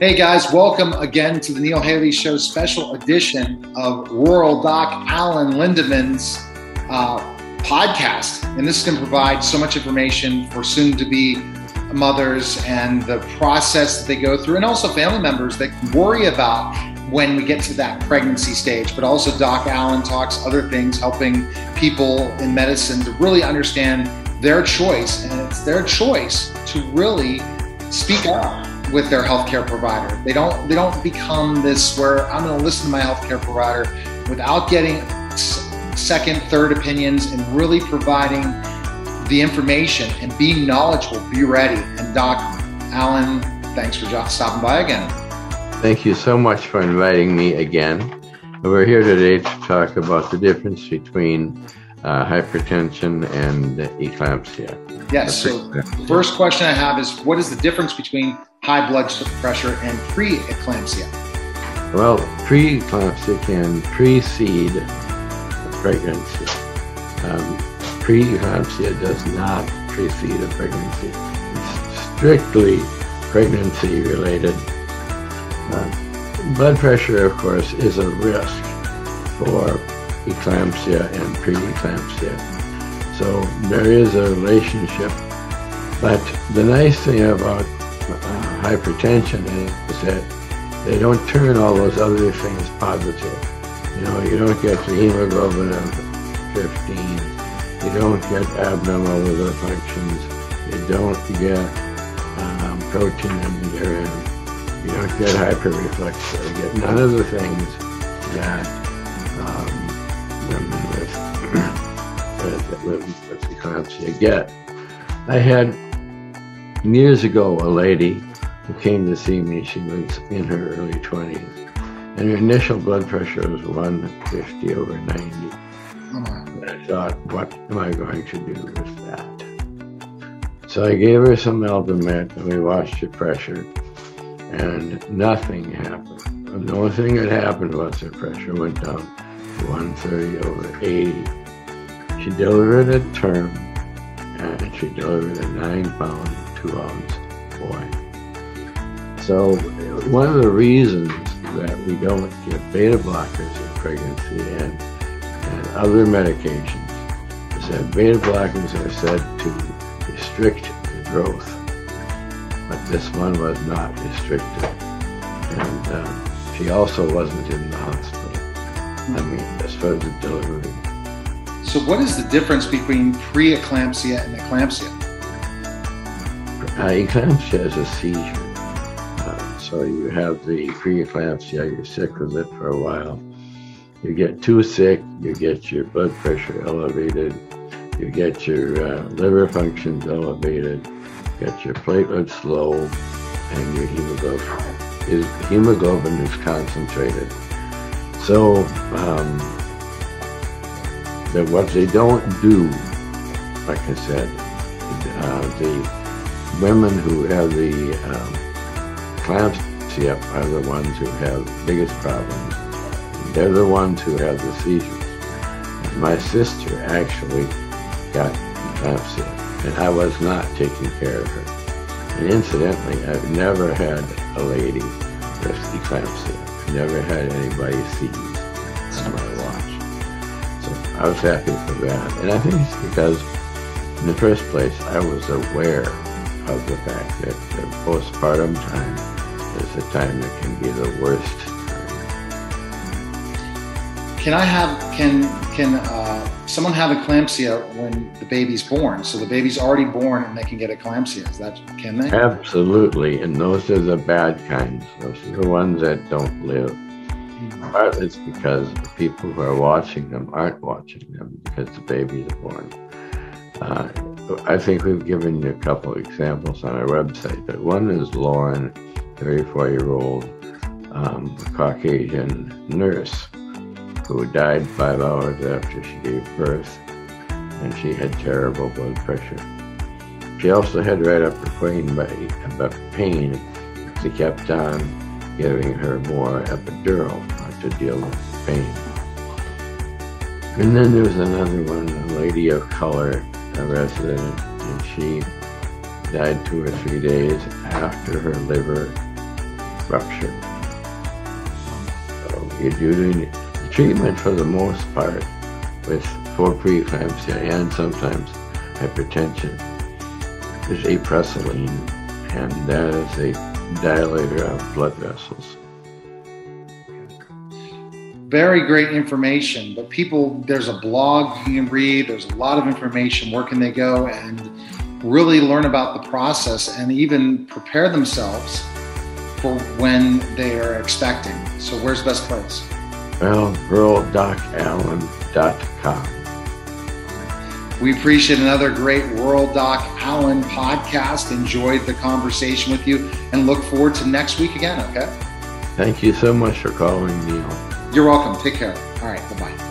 Hey guys, welcome again to the Neil Haley Show special edition of Rural Doc Alan Lindemann's uh, podcast. And this to provide so much information for soon to be mothers and the process that they go through, and also family members that worry about when we get to that pregnancy stage. But also, Doc Alan talks other things, helping people in medicine to really understand their choice. And it's their choice to really speak up with their healthcare provider. They don't they don't become this where I'm going to listen to my healthcare provider without getting second, third opinions and really providing the information and being knowledgeable. Be ready. And Doc Alan, thanks for stopping by again. Thank you so much for inviting me again. We're here today to talk about the difference between uh, hypertension and eclampsia. Yes. So the first question I have is, what is the difference between high blood pressure and preeclampsia? Well, preeclampsia can precede pregnancy. Um, preeclampsia does not precede a pregnancy. It's strictly pregnancy related. Uh, blood pressure, of course, is a risk for eclampsia and preeclampsia. So there is a relationship. But the nice thing about hypertension is that they don't turn all those other things positive. You know, you don't get the hemoglobin of 15. You don't get abnormal liver functions. You don't get um, protein in the urine. You don't get hyperreflexia. You get none of the things that um, women with, that women with eclampsia get. I had years ago a lady who came to see me. She was in her early 20s and her initial blood pressure was 150 over 90. And I thought, what am I going to do with that? So I gave her some Aldomet and we watched her pressure, and nothing happened. The only thing that happened was her pressure went down to 130 over 80. She delivered a term, and she delivered a nine pound, two ounce boy. So one of the reasons that we don't give beta blockers in pregnancy and, and other medications is that beta blockers are said to restrict the growth, but this one was not restricted. And um, she also wasn't in the hospital. I mean, as far as the delivery. So, what is the difference between preeclampsia and eclampsia? Uh, eclampsia is a seizure. So you have the preeclampsia, you're sick with it for a while. You get too sick, you get your blood pressure elevated, you get your uh, liver functions elevated, get your platelets low, and your hemoglobin is hemoglobin is concentrated. So um, that what they don't do, like I said, uh, the women who have the um, are the ones who have biggest problems. They're the ones who have the seizures. My sister actually got eclampsia, and I was not taking care of her. And incidentally, I've never had a lady with eclampsia. Never had anybody seize on my watch. So I was happy for that. And I think it's because, in the first place, I was aware of the fact that the postpartum time is a time that can be the worst Can I have can can uh, someone have eclampsia when the baby's born? So the baby's already born and they can get eclampsia. Is that can they? Absolutely, and those are the bad kinds. Those are the ones that don't live. Partly it's because the people who are watching them aren't watching them because the babies are born. Uh, I think we've given you a couple examples on our website, but one is Lauren 34 year old um, Caucasian nurse who died five hours after she gave birth, and she had terrible blood pressure. She also had right upper pain, but pain. They kept on giving her more epidural to deal with pain. And then there was another one, a lady of color, a resident, and she died two or three days after her liver rupture. So you're doing the treatment for the most part with for preeclampsia and sometimes hypertension is Apresoline, and that is a dilator of blood vessels. Very great information, but people, there's a blog you can read, there's a lot of information. Where can they go and really learn about the process and even prepare themselves for when they are expecting? So, where's the best place? Well, ruraldocallen.com. We appreciate another great Rural Doc Alan podcast. Enjoyed the conversation with you and look forward to next week again, okay? Thank you so much for calling, Neil. You're welcome. Take care. All right. Bye bye.